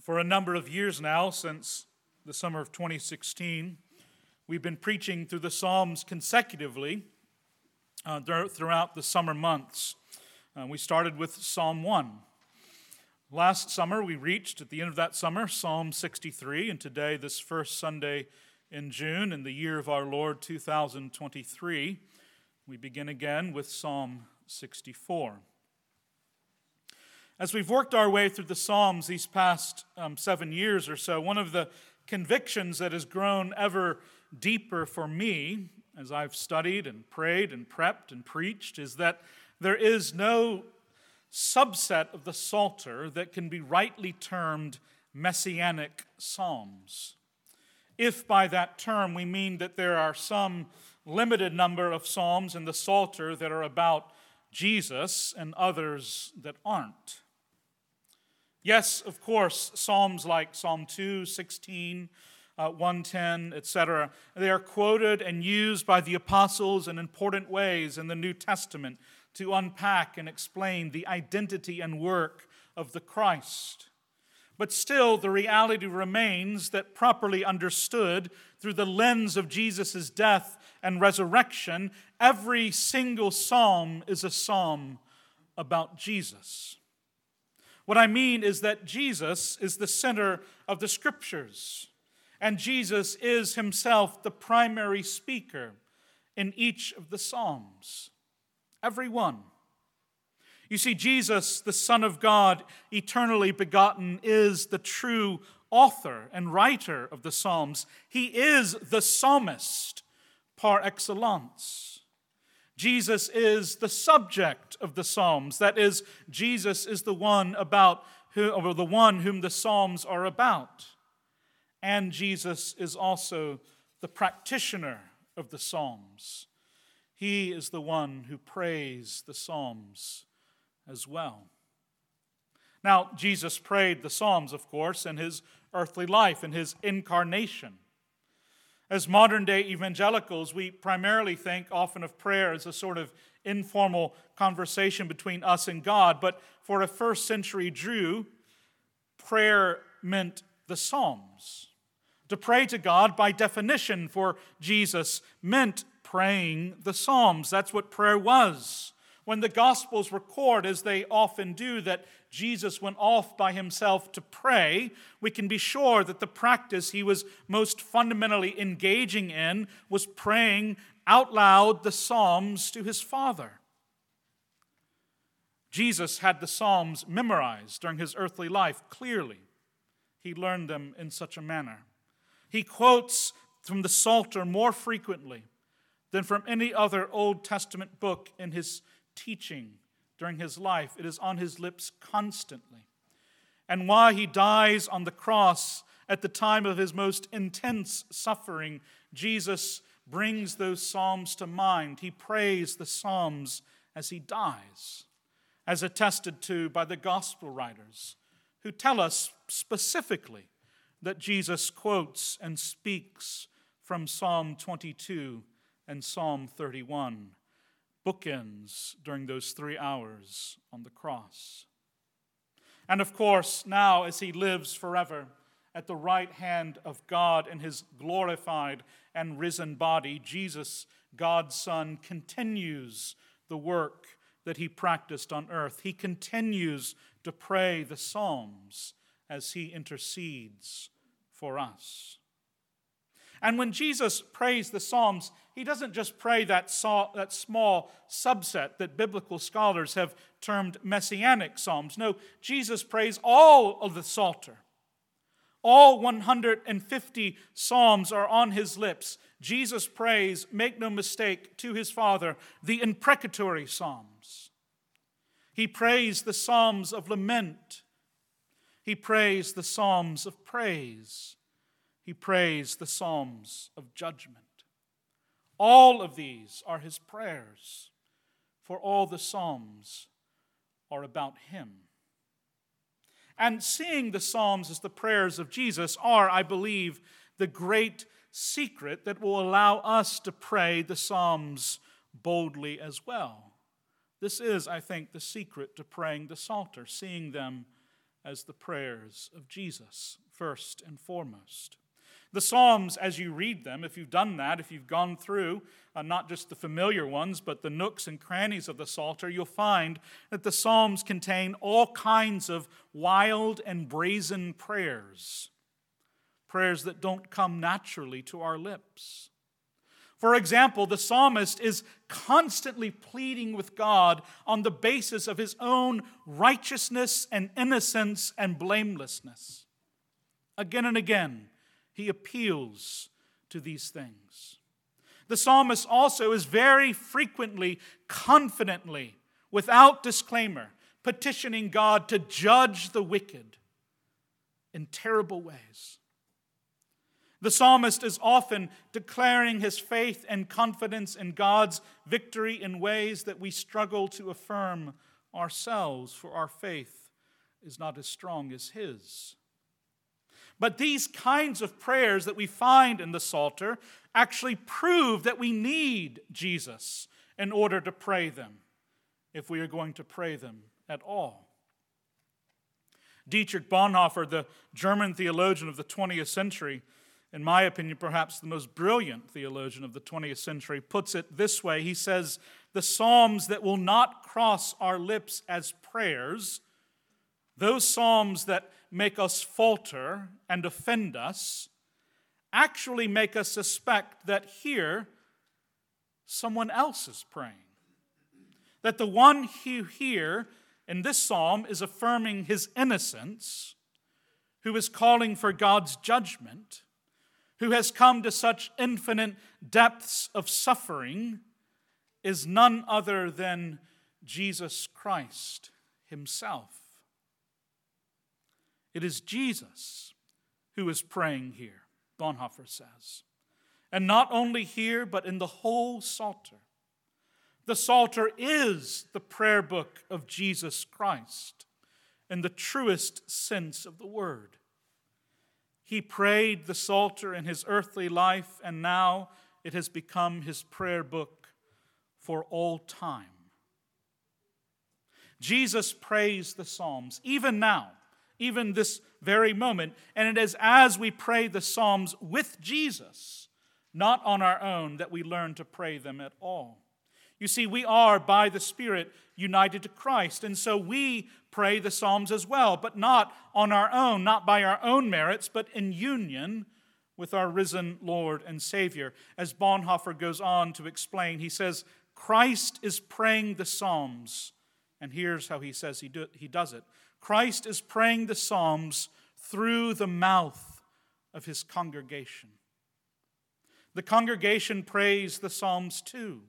For a number of years now, since the summer of 2016, we've been preaching through the Psalms consecutively uh, throughout the summer months. Uh, we started with Psalm 1. Last summer, we reached, at the end of that summer, Psalm 63, and today, this first Sunday in June, in the year of our Lord 2023, we begin again with Psalm 64. As we've worked our way through the Psalms these past um, seven years or so, one of the convictions that has grown ever deeper for me as I've studied and prayed and prepped and preached is that there is no subset of the Psalter that can be rightly termed messianic psalms. If by that term we mean that there are some limited number of psalms in the Psalter that are about Jesus and others that aren't. Yes, of course, Psalms like Psalm 2, 16, uh, 110, etc., they are quoted and used by the apostles in important ways in the New Testament to unpack and explain the identity and work of the Christ. But still, the reality remains that properly understood through the lens of Jesus' death and resurrection, every single psalm is a psalm about Jesus. What I mean is that Jesus is the center of the scriptures, and Jesus is himself the primary speaker in each of the Psalms. Every one. You see, Jesus, the Son of God, eternally begotten, is the true author and writer of the Psalms. He is the psalmist par excellence. Jesus is the subject of the Psalms. That is, Jesus is the one about who, or the one whom the Psalms are about. And Jesus is also the practitioner of the Psalms. He is the one who prays the Psalms as well. Now, Jesus prayed the Psalms, of course, in his earthly life, in his incarnation. As modern day evangelicals, we primarily think often of prayer as a sort of informal conversation between us and God. But for a first century Jew, prayer meant the Psalms. To pray to God, by definition, for Jesus, meant praying the Psalms. That's what prayer was. When the Gospels record, as they often do, that Jesus went off by himself to pray, we can be sure that the practice he was most fundamentally engaging in was praying out loud the Psalms to his Father. Jesus had the Psalms memorized during his earthly life clearly. He learned them in such a manner. He quotes from the Psalter more frequently than from any other Old Testament book in his teaching during his life. It is on his lips constantly. And while he dies on the cross at the time of his most intense suffering, Jesus brings those Psalms to mind. He prays the Psalms as he dies, as attested to by the gospel writers, who tell us specifically that Jesus quotes and speaks from Psalm 22 and Psalm 31 bookends during those three hours on the cross. And of course, now as he lives forever at the right hand of God in his glorified and risen body, Jesus, God's Son, continues the work that he practiced on earth. He continues to pray the Psalms as he intercedes for us. And when Jesus prays the Psalms, he doesn't just pray that, that small subset that biblical scholars have termed messianic Psalms. No, Jesus prays all of the Psalter. All 150 Psalms are on his lips. Jesus prays, make no mistake, to his Father, the imprecatory Psalms. He prays the Psalms of lament. He prays the Psalms of praise he prays the Psalms of judgment. All of these are his prayers, for all the Psalms are about him. And seeing the Psalms as the prayers of Jesus are, I believe, the great secret that will allow us to pray the Psalms boldly as well. This is, I think, the secret to praying the Psalter, seeing them as the prayers of Jesus, first and foremost. The Psalms, as you read them, if you've done that, if you've gone through uh, not just the familiar ones, but the nooks and crannies of the Psalter, you'll find that the Psalms contain all kinds of wild and brazen prayers, prayers that don't come naturally to our lips. For example, the psalmist is constantly pleading with God on the basis of his own righteousness and innocence and blamelessness. Again and again, he appeals to these things. The psalmist also is very frequently, confidently, without disclaimer, petitioning God to judge the wicked in terrible ways. The psalmist is often declaring his faith and confidence in God's victory in ways that we struggle to affirm ourselves, for our faith is not as strong as his. But these kinds of prayers that we find in the Psalter actually prove that we need Jesus in order to pray them, if we are going to pray them at all. Dietrich Bonhoeffer, the German theologian of the 20th century, in my opinion, perhaps the most brilliant theologian of the 20th century, puts it this way. He says, The Psalms that will not cross our lips as prayers, those Psalms that make us falter and offend us, actually make us suspect that here someone else is praying. That the one who here in this psalm is affirming his innocence, who is calling for God's judgment, who has come to such infinite depths of suffering, is none other than Jesus Christ himself. It is Jesus who is praying here, Bonhoeffer says. And not only here, but in the whole Psalter. The Psalter is the prayer book of Jesus Christ in the truest sense of the word. He prayed the Psalter in his earthly life, and now it has become his prayer book for all time. Jesus prays the Psalms, even now, even this very moment, and it is as we pray the Psalms with Jesus, not on our own, that we learn to pray them at all. You see, we are by the Spirit united to Christ, and so we pray the Psalms as well, but not on our own, not by our own merits, but in union with our risen Lord and Savior. As Bonhoeffer goes on to explain, he says, Christ is praying the Psalms, and here's how he says he, do, he does it Christ is praying the Psalms through the mouth of his congregation. The congregation prays the Psalms too.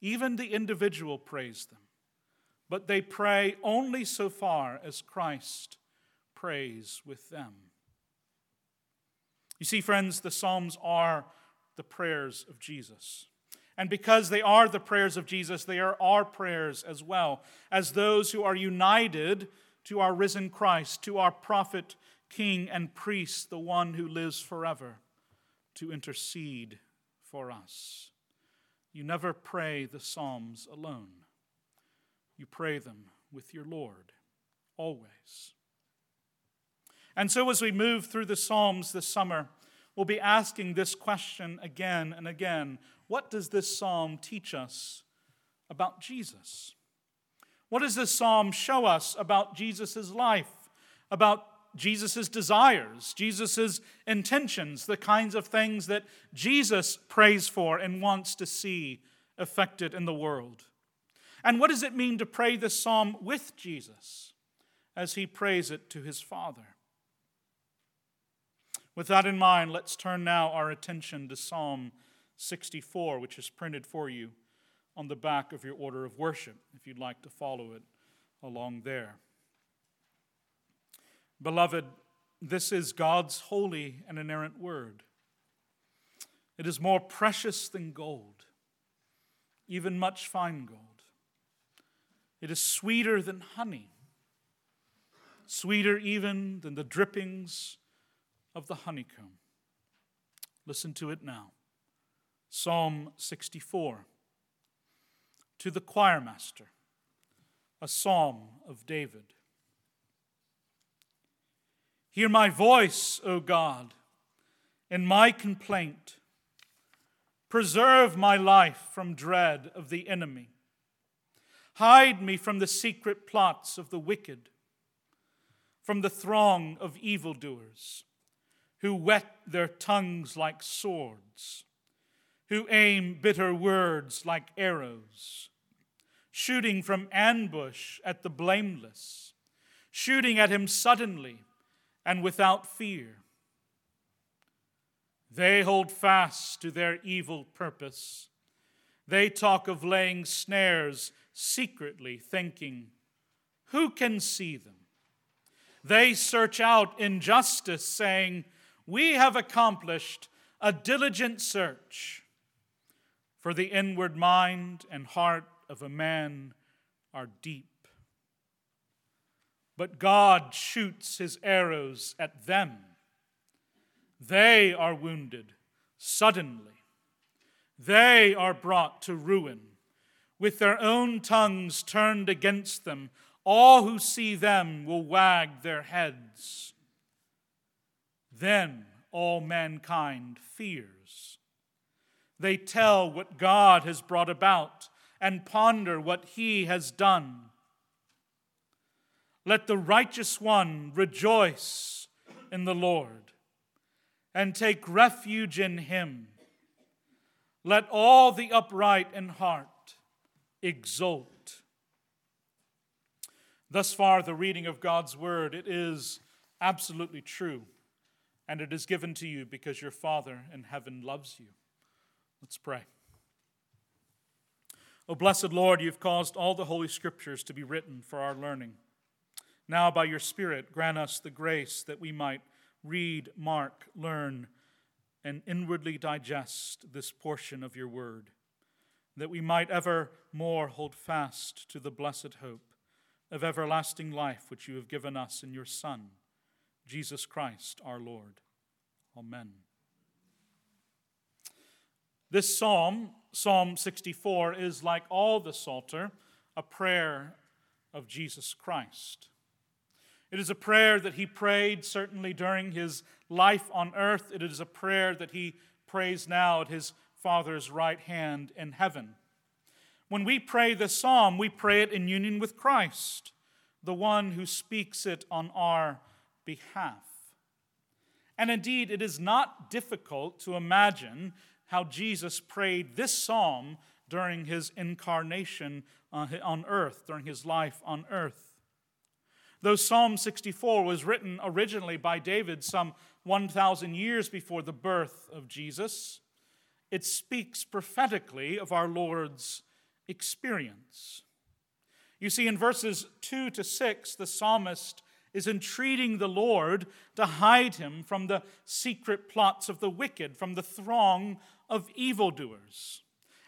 Even the individual prays them but they pray only so far as Christ prays with them. You see, friends, the Psalms are the prayers of Jesus. And because they are the prayers of Jesus, they are our prayers as well, as those who are united to our risen Christ, to our prophet, king, and priest, the one who lives forever, to intercede for us. You never pray the Psalms alone you pray them with your Lord always. And so, as we move through the Psalms this summer, we'll be asking this question again and again What does this psalm teach us about Jesus? What does this psalm show us about Jesus' life, about Jesus' desires, Jesus' intentions, the kinds of things that Jesus prays for and wants to see affected in the world? And what does it mean to pray this psalm with Jesus as he prays it to his Father? With that in mind, let's turn now our attention to Psalm 64, which is printed for you on the back of your order of worship, if you'd like to follow it along there. Beloved, this is God's holy and inerrant word. It is more precious than gold, even much fine gold. It is sweeter than honey, sweeter even than the drippings of the honeycomb. Listen to it now. Psalm 64. To the choirmaster, a psalm of David. Hear my voice, O God, in my complaint. Preserve my life from dread of the enemy. Hide me from the secret plots of the wicked, from the throng of evildoers who whet their tongues like swords, who aim bitter words like arrows, shooting from ambush at the blameless, shooting at him suddenly and without fear. They hold fast to their evil purpose. They talk of laying snares secretly, thinking, Who can see them? They search out injustice, saying, We have accomplished a diligent search. For the inward mind and heart of a man are deep but God shoots his arrows at them. They are wounded suddenly. They are brought to ruin. With their own tongues turned against them, all who see them will wag their heads. Then all mankind fears. They tell what God has brought about and ponder what he has done. Let the righteous one rejoice in the Lord and take refuge in him. Let all the upright in heart exult. Thus far, the reading of God's word, it is absolutely true, and it is given to you because your Father in heaven loves you. Let's pray. O blessed Lord, you've caused all the Holy Scriptures to be written for our learning. Now, by your Spirit, grant us the grace that we might read, mark, learn, and inwardly digest this portion of your word, that we might ever more hold fast to the blessed hope of everlasting life which you have given us in your Son, Jesus Christ our Lord. Amen. This psalm, Psalm 64, is like all the Psalter, a prayer of Jesus Christ. It is a prayer that he prayed certainly during his life on earth. It is a prayer that he prays now at his Father's right hand in heaven. When we pray the psalm, we pray it in union with Christ, the one who speaks it on our behalf. And indeed, it is not difficult to imagine how Jesus prayed this psalm during his incarnation uh, on earth, during his life on earth. Though Psalm 64 was written originally by David some 1,000 years before the birth of Jesus, it speaks prophetically of our Lord's experience. You see, in verses 2 to 6, the psalmist is entreating the Lord to hide him from the secret plots of the wicked, from the throng of evildoers.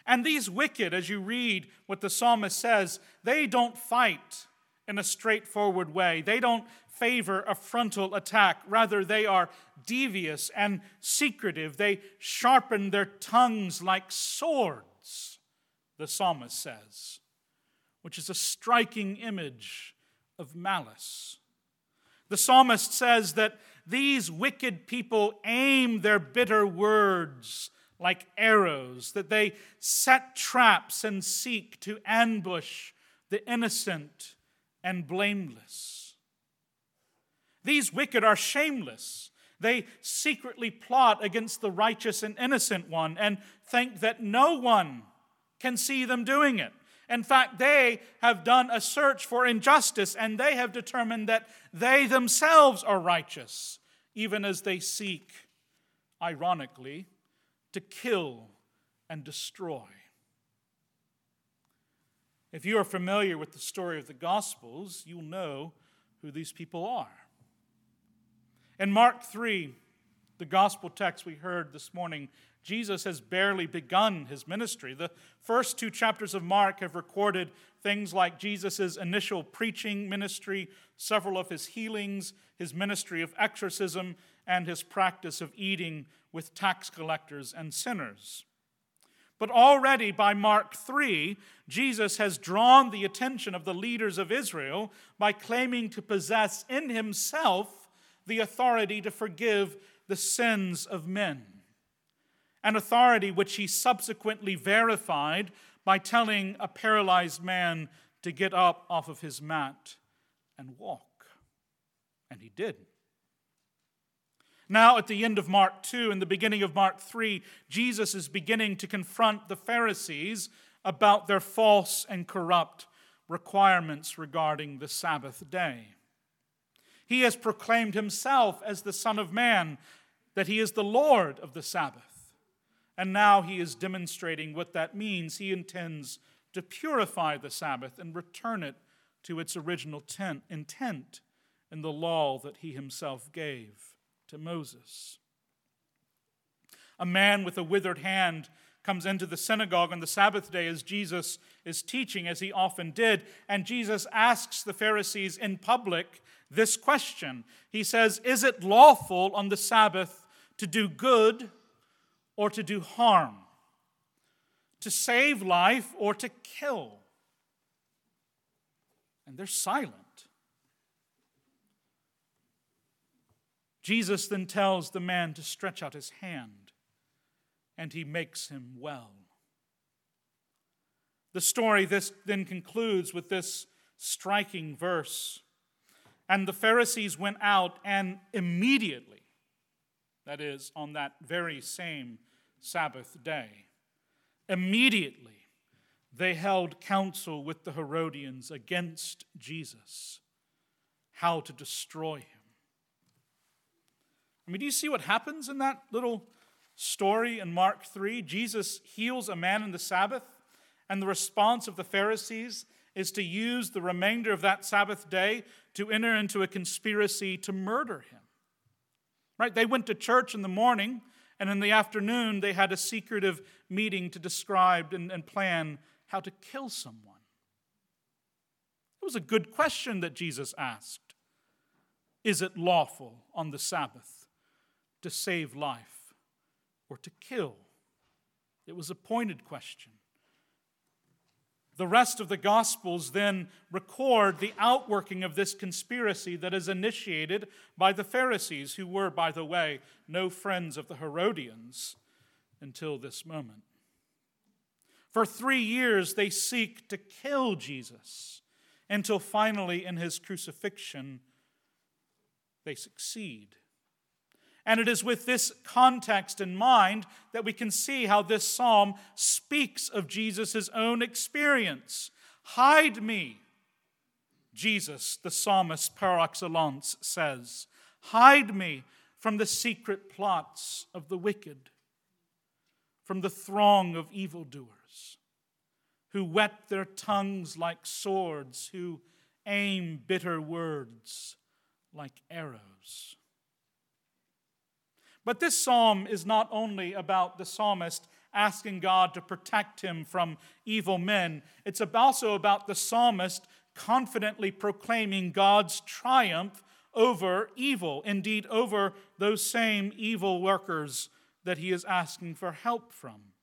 And these wicked, as you read what the psalmist says, they don't fight in a straightforward way. They don't favor a frontal attack. Rather, they are devious and secretive. They sharpen their tongues like swords, the psalmist says, which is a striking image of malice. The psalmist says that these wicked people aim their bitter words like arrows, that they set traps and seek to ambush the innocent and blameless. These wicked are shameless. They secretly plot against the righteous and innocent one and think that no one can see them doing it. In fact, they have done a search for injustice and they have determined that they themselves are righteous, even as they seek, ironically, to kill and destroy. If you are familiar with the story of the Gospels, you'll know who these people are. In Mark 3, the gospel text we heard this morning, Jesus has barely begun his ministry. The first two chapters of Mark have recorded things like Jesus' initial preaching ministry, several of his healings, his ministry of exorcism, and his practice of eating with tax collectors and sinners. But already by Mark 3, Jesus has drawn the attention of the leaders of Israel by claiming to possess in himself the authority to forgive the sins of men. An authority which he subsequently verified by telling a paralyzed man to get up off of his mat and walk. And he did. Now, at the end of Mark 2 and the beginning of Mark 3, Jesus is beginning to confront the Pharisees about their false and corrupt requirements regarding the Sabbath day. He has proclaimed himself as the Son of Man, that he is the Lord of the Sabbath. And now he is demonstrating what that means. He intends to purify the Sabbath and return it to its original tent, intent in the law that he himself gave to Moses. A man with a withered hand comes into the synagogue on the Sabbath day as Jesus is teaching, as he often did, and Jesus asks the Pharisees in public this question. He says, Is it lawful on the Sabbath to do good or to do harm? To save life or to kill? And they're silent. Jesus then tells the man to stretch out his hand, and he makes him well. The story this then concludes with this striking verse. And the Pharisees went out and immediately, that is, on that very same Sabbath day, immediately they held counsel with the Herodians against Jesus, how to destroy him. I mean, do you see what happens in that little story in Mark 3? Jesus heals a man in the Sabbath, and the response of the Pharisees is to use the remainder of that Sabbath day to enter into a conspiracy to murder him. Right? They went to church in the morning, and in the afternoon, they had a secretive meeting to describe and, and plan how to kill someone. It was a good question that Jesus asked Is it lawful on the Sabbath to save life or to kill? It was a pointed question. The rest of the Gospels then record the outworking of this conspiracy that is initiated by the Pharisees, who were, by the way, no friends of the Herodians until this moment. For three years, they seek to kill Jesus until finally, in his crucifixion, they succeed. And it is with this context in mind that we can see how this psalm speaks of Jesus' own experience. Hide me, Jesus, the psalmist par excellence says. Hide me from the secret plots of the wicked, from the throng of evildoers, who whet their tongues like swords, who aim bitter words like arrows. But this psalm is not only about the psalmist asking God to protect him from evil men, it's also about the psalmist confidently proclaiming God's triumph over evil, indeed, over those same evil workers that he is asking for help from.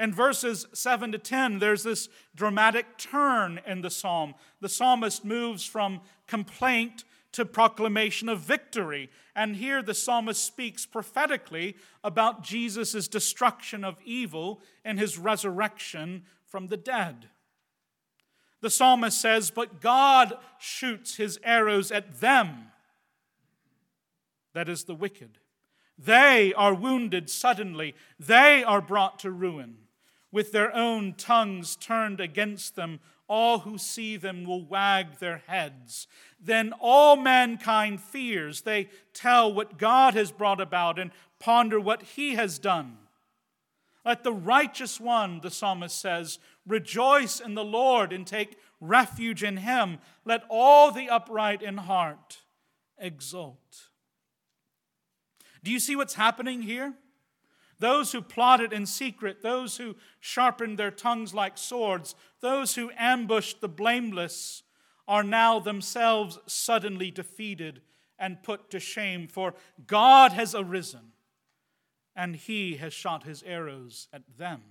In verses 7 to 10, there's this dramatic turn in the psalm. The psalmist moves from complaint to proclamation of victory. And here the psalmist speaks prophetically about Jesus' destruction of evil and his resurrection from the dead. The psalmist says, But God shoots his arrows at them, that is, the wicked. They are wounded suddenly, they are brought to ruin. With their own tongues turned against them, all who see them will wag their heads. Then all mankind fears. They tell what God has brought about and ponder what he has done. Let the righteous one, the psalmist says, rejoice in the Lord and take refuge in him. Let all the upright in heart exult. Do you see what's happening here? Those who plotted in secret, those who sharpened their tongues like swords, those who ambushed the blameless, are now themselves suddenly defeated and put to shame, for God has arisen and he has shot his arrows at them.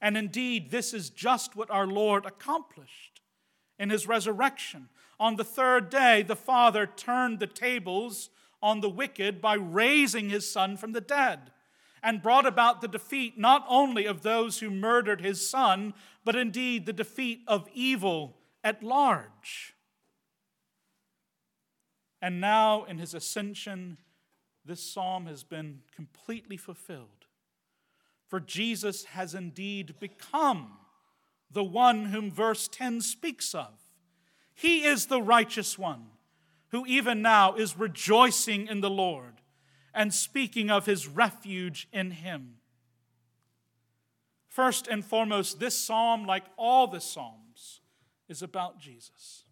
And indeed, this is just what our Lord accomplished in his resurrection. On the third day, the Father turned the tables on the wicked by raising his son from the dead, and brought about the defeat not only of those who murdered his son, but indeed the defeat of evil at large. And now, in his ascension, this psalm has been completely fulfilled. For Jesus has indeed become the one whom verse 10 speaks of. He is the righteous one who even now is rejoicing in the Lord and speaking of his refuge in him. First and foremost, this psalm, like all the psalms, is about Jesus.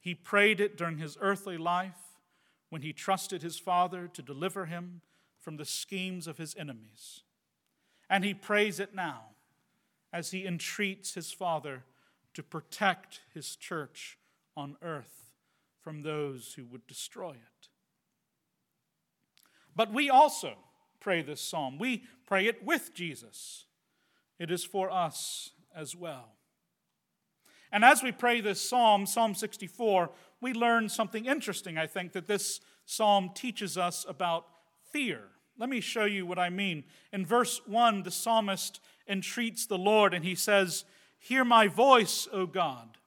He prayed it during his earthly life when he trusted his Father to deliver him from the schemes of his enemies. And he prays it now as he entreats his Father to protect his church on earth from those who would destroy it. But we also pray this psalm. We pray it with Jesus. It is for us as well. And as we pray this psalm, Psalm 64, we learn something interesting, I think, that this psalm teaches us about fear. Let me show you what I mean. In verse 1, the psalmist entreats the Lord and he says, Hear my voice, O God,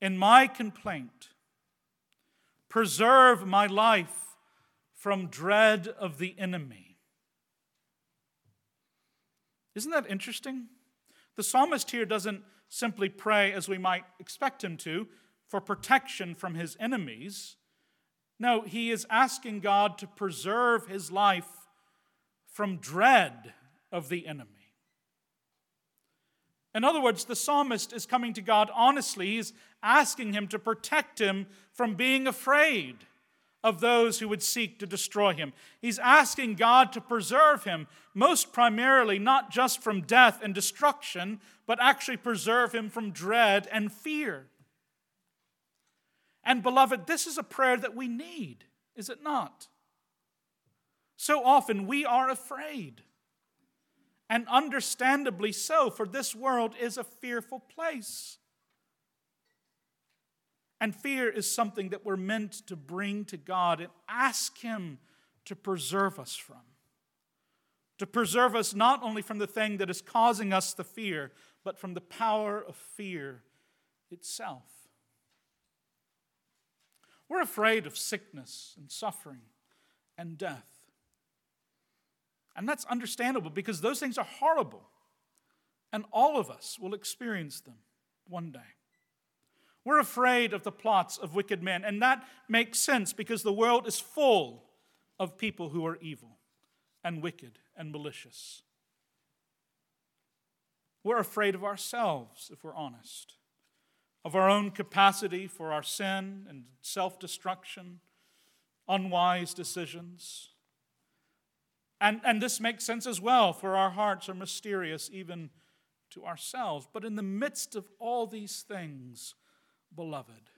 in my complaint. Preserve my life from dread of the enemy. Isn't that interesting? The psalmist here doesn't simply pray as we might expect him to for protection from his enemies. No, he is asking God to preserve his life from dread of the enemy. In other words, the psalmist is coming to God honestly. He's asking him to protect him from being afraid of those who would seek to destroy him. He's asking God to preserve him, most primarily not just from death and destruction, but actually preserve him from dread and fear. And beloved, this is a prayer that we need, is it not? So often we are afraid. And understandably so, for this world is a fearful place. And fear is something that we're meant to bring to God and ask Him to preserve us from. To preserve us not only from the thing that is causing us the fear, but from the power of fear itself. We're afraid of sickness and suffering and death. And that's understandable because those things are horrible. And all of us will experience them one day. We're afraid of the plots of wicked men. And that makes sense because the world is full of people who are evil and wicked and malicious. We're afraid of ourselves, if we're honest of our own capacity for our sin and self destruction, unwise decisions. And, and this makes sense as well, for our hearts are mysterious even to ourselves. But in the midst of all these things, beloved,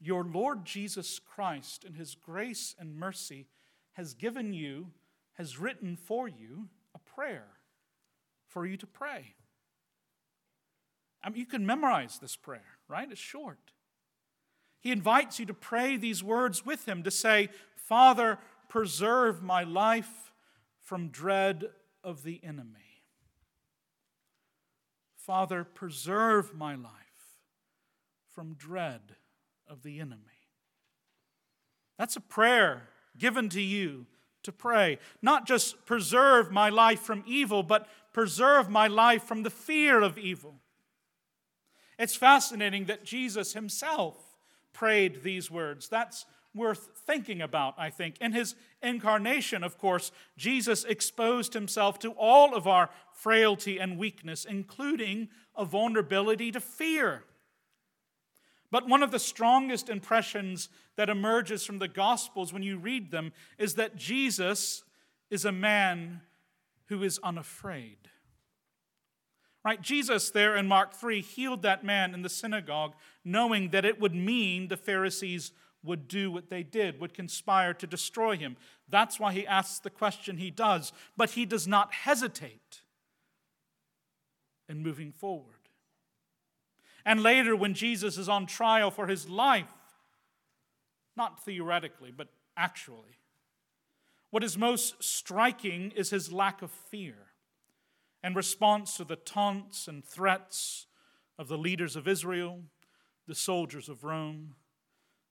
your Lord Jesus Christ, in his grace and mercy, has given you, has written for you a prayer for you to pray. I mean, you can memorize this prayer, right? It's short. He invites you to pray these words with him to say, Father, preserve my life from dread of the enemy. Father, preserve my life from dread of the enemy. That's a prayer given to you to pray. Not just preserve my life from evil, but preserve my life from the fear of evil. It's fascinating that Jesus himself prayed these words. That's worth thinking about, I think. In his incarnation, of course, Jesus exposed himself to all of our frailty and weakness, including a vulnerability to fear. But one of the strongest impressions that emerges from the Gospels when you read them is that Jesus is a man who is unafraid. Right? Jesus, there in Mark 3, healed that man in the synagogue, knowing that it would mean the Pharisees would do what they did, would conspire to destroy him. That's why he asks the question he does. But he does not hesitate in moving forward. And later, when Jesus is on trial for his life, not theoretically, but actually. What is most striking is his lack of fear in response to the taunts and threats of the leaders of Israel, the soldiers of Rome,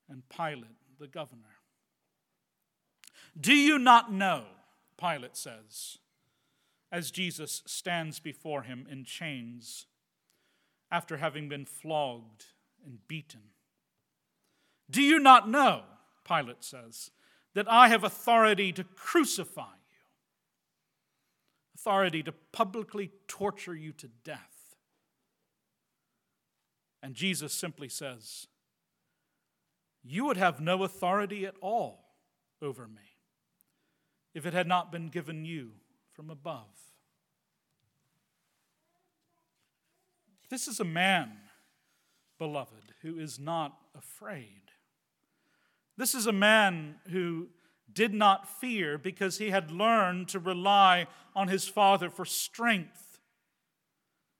and Pilate, the governor. Do you not know, Pilate says, as Jesus stands before him in chains after having been flogged and beaten? Do you not know, Pilate says, that I have authority to crucify you, authority to publicly torture you to death? And Jesus simply says, You would have no authority at all over me if it had not been given you from above. This is a man, beloved, who is not afraid. This is a man who did not fear because he had learned to rely on his Father for strength.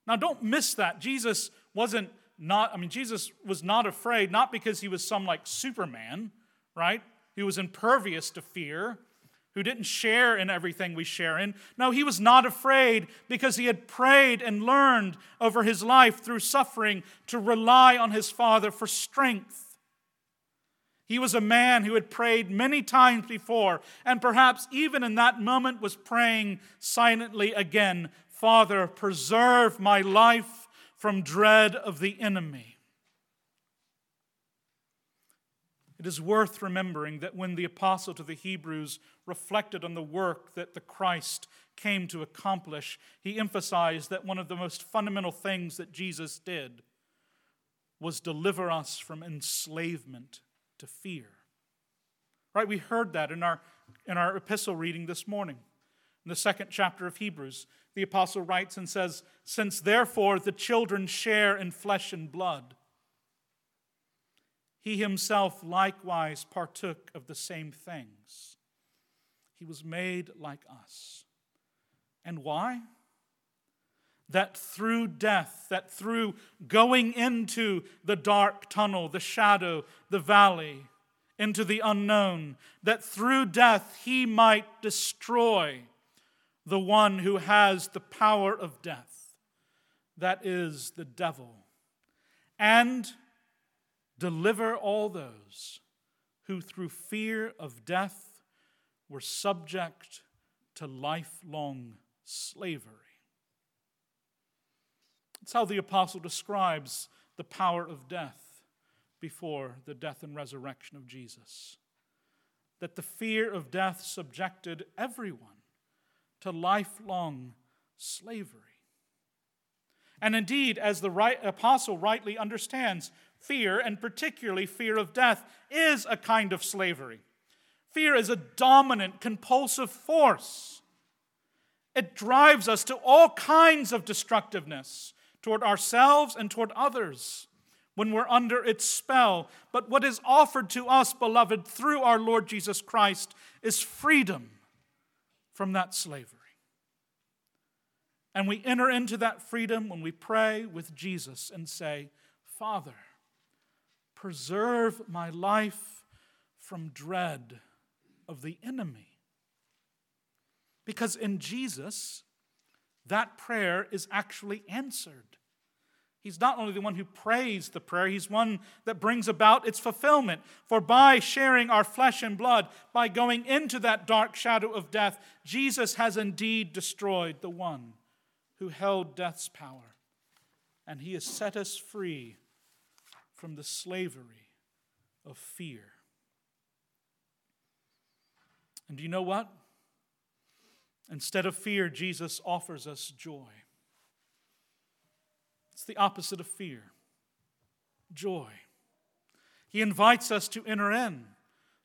Now, don't miss that. Jesus wasn't not, I mean, Jesus was not afraid, not because he was some like Superman, right? He was impervious to fear who didn't share in everything we share in. No, he was not afraid because he had prayed and learned over his life through suffering to rely on his Father for strength. He was a man who had prayed many times before, and perhaps even in that moment was praying silently again Father, preserve my life from dread of the enemy. It is worth remembering that when the apostle to the Hebrews reflected on the work that the Christ came to accomplish, he emphasized that one of the most fundamental things that Jesus did was deliver us from enslavement to fear. Right? We heard that in our, in our epistle reading this morning. In the second chapter of Hebrews, the apostle writes and says, Since therefore the children share in flesh and blood, he himself likewise partook of the same things. He was made like us. And why? That through death, that through going into the dark tunnel, the shadow, the valley, into the unknown, that through death he might destroy the one who has the power of death, that is the devil, and Deliver all those who, through fear of death, were subject to lifelong slavery. That's how the apostle describes the power of death before the death and resurrection of Jesus. That the fear of death subjected everyone to lifelong slavery. And indeed, as the right, apostle rightly understands, fear, and particularly fear of death, is a kind of slavery. Fear is a dominant, compulsive force. It drives us to all kinds of destructiveness toward ourselves and toward others when we're under its spell. But what is offered to us, beloved, through our Lord Jesus Christ is freedom from that slavery. And we enter into that freedom when we pray with Jesus and say, Father, Preserve my life from dread of the enemy. Because in Jesus, that prayer is actually answered. He's not only the one who prays the prayer, he's one that brings about its fulfillment. For by sharing our flesh and blood, by going into that dark shadow of death, Jesus has indeed destroyed the one who held death's power. And he has set us free from the slavery of fear. And do you know what? Instead of fear, Jesus offers us joy. It's the opposite of fear joy. He invites us to enter in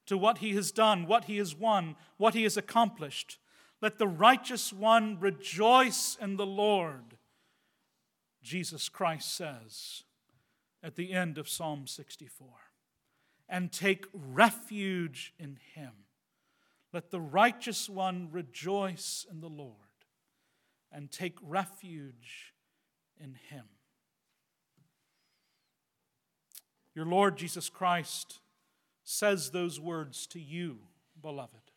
to what he has done, what he has won, what he has accomplished. Let the righteous one rejoice in the Lord, Jesus Christ says at the end of Psalm 64 and take refuge in him. Let the righteous one rejoice in the Lord and take refuge in him. Your Lord Jesus Christ says those words to you, beloved.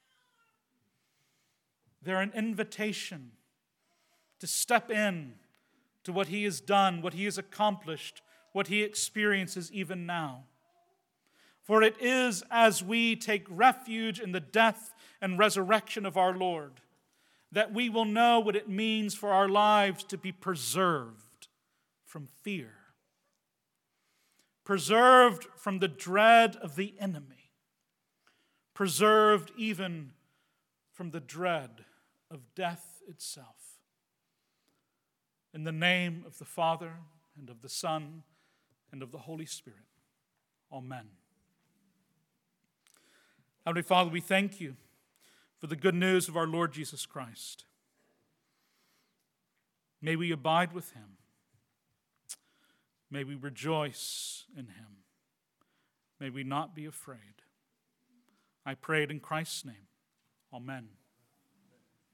They're an invitation to step in to what He has done, what He has accomplished, what He experiences even now. For it is as we take refuge in the death and resurrection of our Lord that we will know what it means for our lives to be preserved from fear, preserved from the dread of the enemy, preserved even from the dread of death itself. In the name of the Father, and of the Son, and of the Holy Spirit. Amen. Heavenly Father, we thank you for the good news of our Lord Jesus Christ. May we abide with him. May we rejoice in him. May we not be afraid. I pray it in Christ's name. Amen.